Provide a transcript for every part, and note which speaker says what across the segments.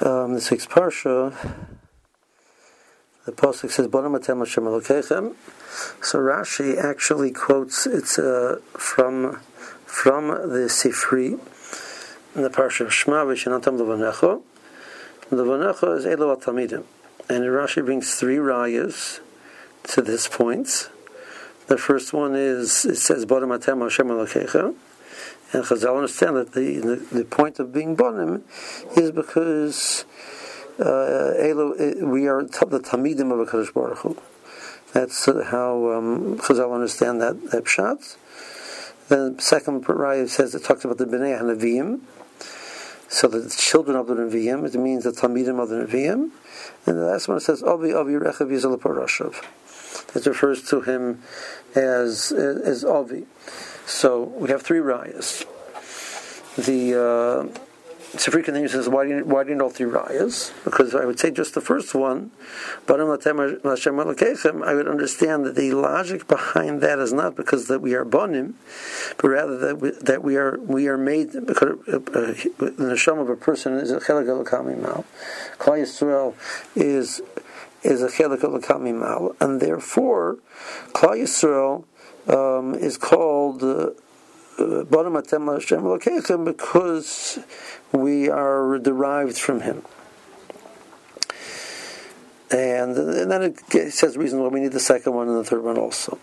Speaker 1: um, this week's parsha, the pasuk says, "Bonam atem Hashem Elokechem." So Rashi actually quotes it's uh, from from the Sifri in the parsha of Shema v'shinatam levanecho. Levanecho is Elo Talmidim, and Rashi brings three rayas to this point. The first one is it says, "Bonam atem Hashem Elokechem." And Chazal understand that the, the, the point of being bonim is because uh, Elu, we are the Talmidim of a Kadosh Baruch Hu. That's how um, Chazal understand that, that. Then the second raya says it talks about the Bnei HaNevi'im. So the children of the Nevi'im, it means the Talmidim of the Nevi'im. And the last one says, Avi Avi Rechav Yisrael. That refers to him as, as Avi. So we have three rayas. The uh, Sifri continues says, why you, why know three rayas? Because I would say just the first one, but I would understand that the logic behind that is not because that we are bonim, but rather that we, that we are we are made because uh, the neshama of a person is a chelik mal. Klal Yisrael is is a chelik mal, and therefore Klal Yisrael um, is called uh, because we are derived from him. And, and then it says reason why we need the second one and the third one also.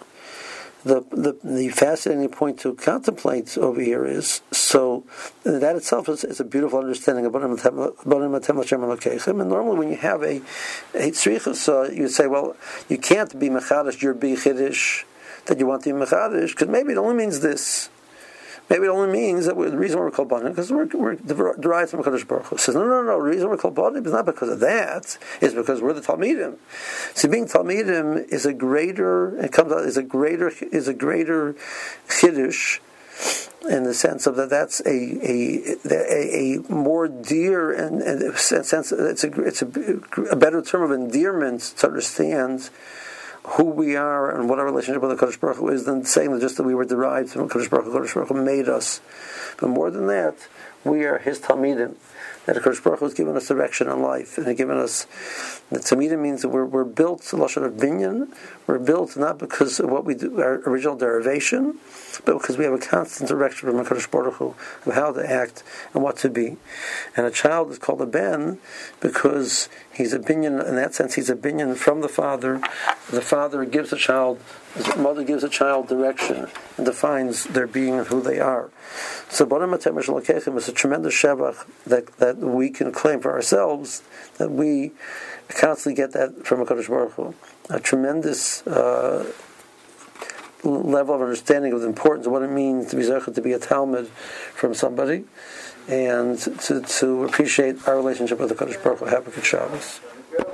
Speaker 1: The, the, the fascinating point to contemplate over here is so that itself is, is a beautiful understanding of and normally when you have a a tzrichus, uh, you say, well, you can't be mechadish your be chiddush that you want to be mechadish because maybe it only means this. Maybe it only means that the reason we're called Banim because we're, we're derived from Kadosh Baruch Hu. Says no, no, no. The reason we're called Banim is not because of that. It's because we're the Talmidim. See, being Talmidim is a greater. It comes out is a greater is a greater chiddush in the sense of that that's a a, a, a more dear and, and sense it's a it's a, a better term of endearment to understand who we are and what our relationship with the Kodesh Baruch Hu is than saying that just that we were derived from Kodesh Baruch Hu. Kodesh Baruch Hu made us. But more than that, we are His Talmidim. That Kodesh Baruch Hu has given us direction in life and has given us. The Talmidim means that we're, we're built, Lashon of Binyan, we're built not because of what we do, our original derivation, but because we have a constant direction from HaKadosh Baruch Hu of how to act and what to be. And a child is called a ben because he's a binyan, in that sense, he's a binyan from the father. The father gives the child, the mother gives the child direction and defines their being and who they are. So Atemish Lakechem is a tremendous shevach that, that we can claim for ourselves that we constantly get that from HaKadosh Baruch Hu. A tremendous uh, level of understanding of the importance of what it means to be zechut to be a Talmud from somebody, and to, to appreciate our relationship with the Kodesh Baruch Hu. Have a good Shabbos.